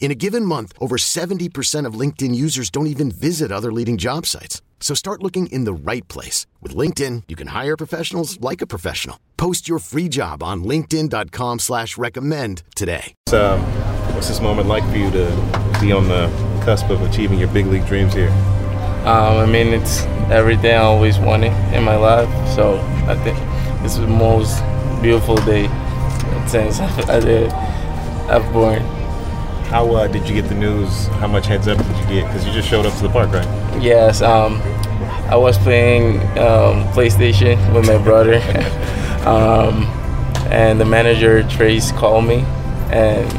In a given month, over 70% of LinkedIn users don't even visit other leading job sites. So start looking in the right place. With LinkedIn, you can hire professionals like a professional. Post your free job on linkedin.com slash recommend today. Um, what's this moment like for you to be on the cusp of achieving your big league dreams here? Um, I mean, it's everything I always wanted in my life. So I think this is the most beautiful day since I did, I've born. How uh, did you get the news? How much heads up did you get? Because you just showed up to the park, right? Yes, um, I was playing um, PlayStation with my brother, um, and the manager Trace called me and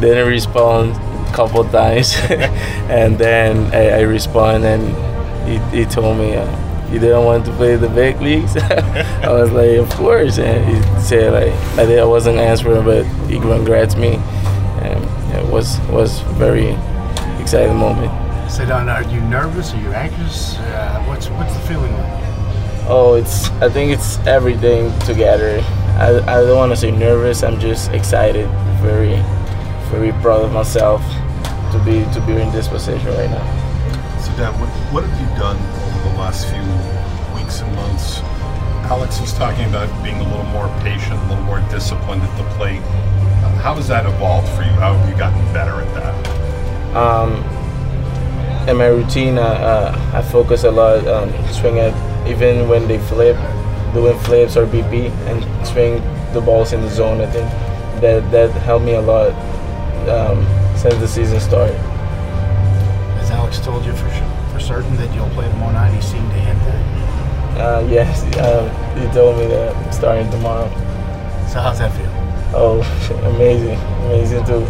didn't respond a couple times, and then I, I respond and he, he told me. Uh, you didn't want to play the big leagues? I was like, of course. And he said like I, I wasn't answering, but he congrats me, was was very exciting moment. So, Don, are you nervous? Are you anxious? Uh, what's what's the feeling like? Oh, it's. I think it's everything together. I, I don't want to say nervous. I'm just excited, very, very proud of myself to be to be in this position right now. So, Dan, what, what have you done over the last few weeks and months? Alex is talking about being a little more patient, a little more disciplined at the plate. How has that evolved for you? How have you gotten better at that? Um, in my routine, uh, uh, I focus a lot on swinging, even when they flip, doing flips or BP, and swing the balls in the zone. I think that that helped me a lot um, since the season started. Has Alex told you for sure, for certain that you'll play tomorrow night? He seemed to hint that. Uh, yes, um, he told me that starting tomorrow. So how's that feel? Oh, amazing, amazing to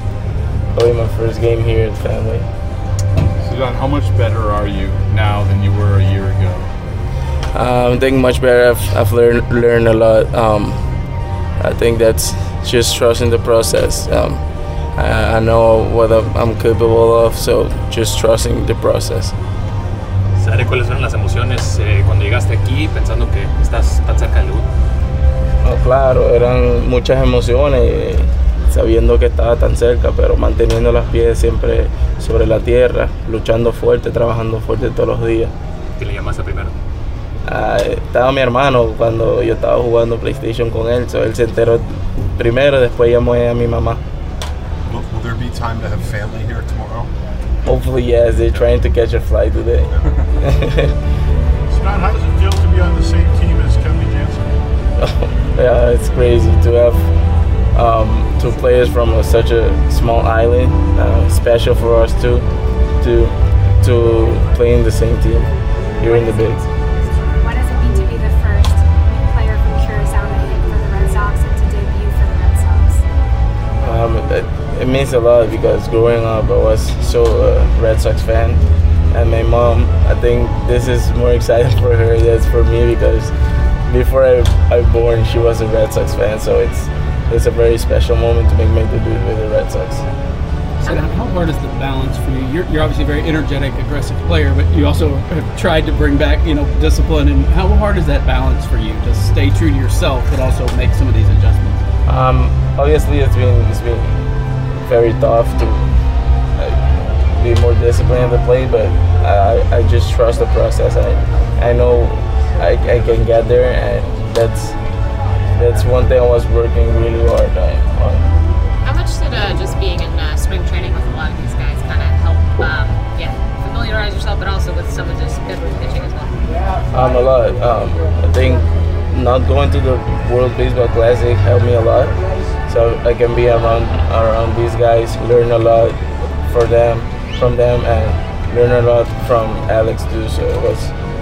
play my first game here at Fenway. So, Don, how much better are you now than you were a year ago? Um, I think much better. I've, I've learned learned a lot. Um, I think that's just trusting the process. Um, I, I know what I'm, I'm capable of, so just trusting the process. ¿Sabe cuáles fueron las emociones eh, cuando llegaste aquí pensando que estás tan cerca del No, claro, eran muchas emociones, eh, sabiendo que estaba tan cerca, pero manteniendo los pies siempre sobre la tierra, luchando fuerte, trabajando fuerte todos los días. ¿Qué le llamaste primero? Ah, estaba mi hermano cuando yo estaba jugando PlayStation con él, so él se enteró primero, después llamé a mi mamá. Will, will there be time to have family here tomorrow? Hopefully, yes, they're trying to catch a flight today. Scott, how does it feel to be on the same team as? yeah, it's crazy to have um, two players from a, such a small island, uh, special for us too, to to play in the same team here in the bigs. What does it mean to be the first player from Curacao to hit for the Red Sox and to debut for the Red Sox? Um, it, it means a lot because growing up I was so a Red Sox fan, and my mom. I think this is more exciting for her than for me because before I I born she was a Red Sox fan, so it's it's a very special moment to make my debut with the Red Sox. So how hard is the balance for you? You're, you're obviously a very energetic, aggressive player, but you also have tried to bring back, you know, discipline. And how hard is that balance for you to stay true to yourself, but also make some of these adjustments? Um, obviously, it's been it's been very tough to uh, be more disciplined at the play, but I, I just trust the process. I I know I, I can get there, and that's that's one thing I was working really hard on. How much did uh, just being in uh, spring training with a lot of these guys kind of help, um, yeah, familiarize yourself, but also with some of this Bedford pitching as well? Um, a lot. Um, I think not going to the World Baseball Classic helped me a lot. So I can be around around these guys, learn a lot for them, from them, and learn a lot from Alex too. So it was,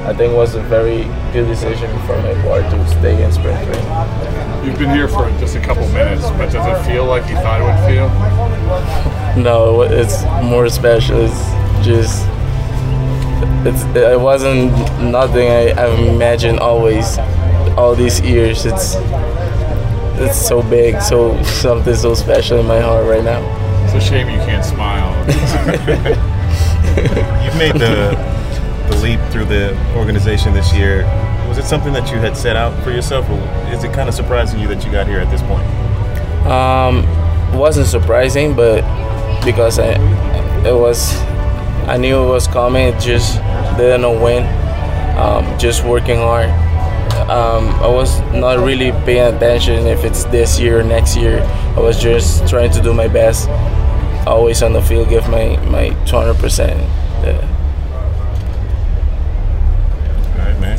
I think, it was a very good decision for my part to stay in spring training. You've been here for just a couple minutes, but does it feel like you thought it would feel? No, it's more special. It's just it's it wasn't nothing I, I imagined always all these years. It's it's so big, so something so special in my heart right now. It's a shame you can't smile. You've made the the leap through the organization this year. Was it something that you had set out for yourself, or is it kind of surprising you that you got here at this point? Um, wasn't surprising, but because I it was I knew it was coming. Just didn't know when. Um, just working hard. Um, I was not really paying attention if it's this year or next year. I was just trying to do my best. Always on the field, give my my 200 percent. All right, man.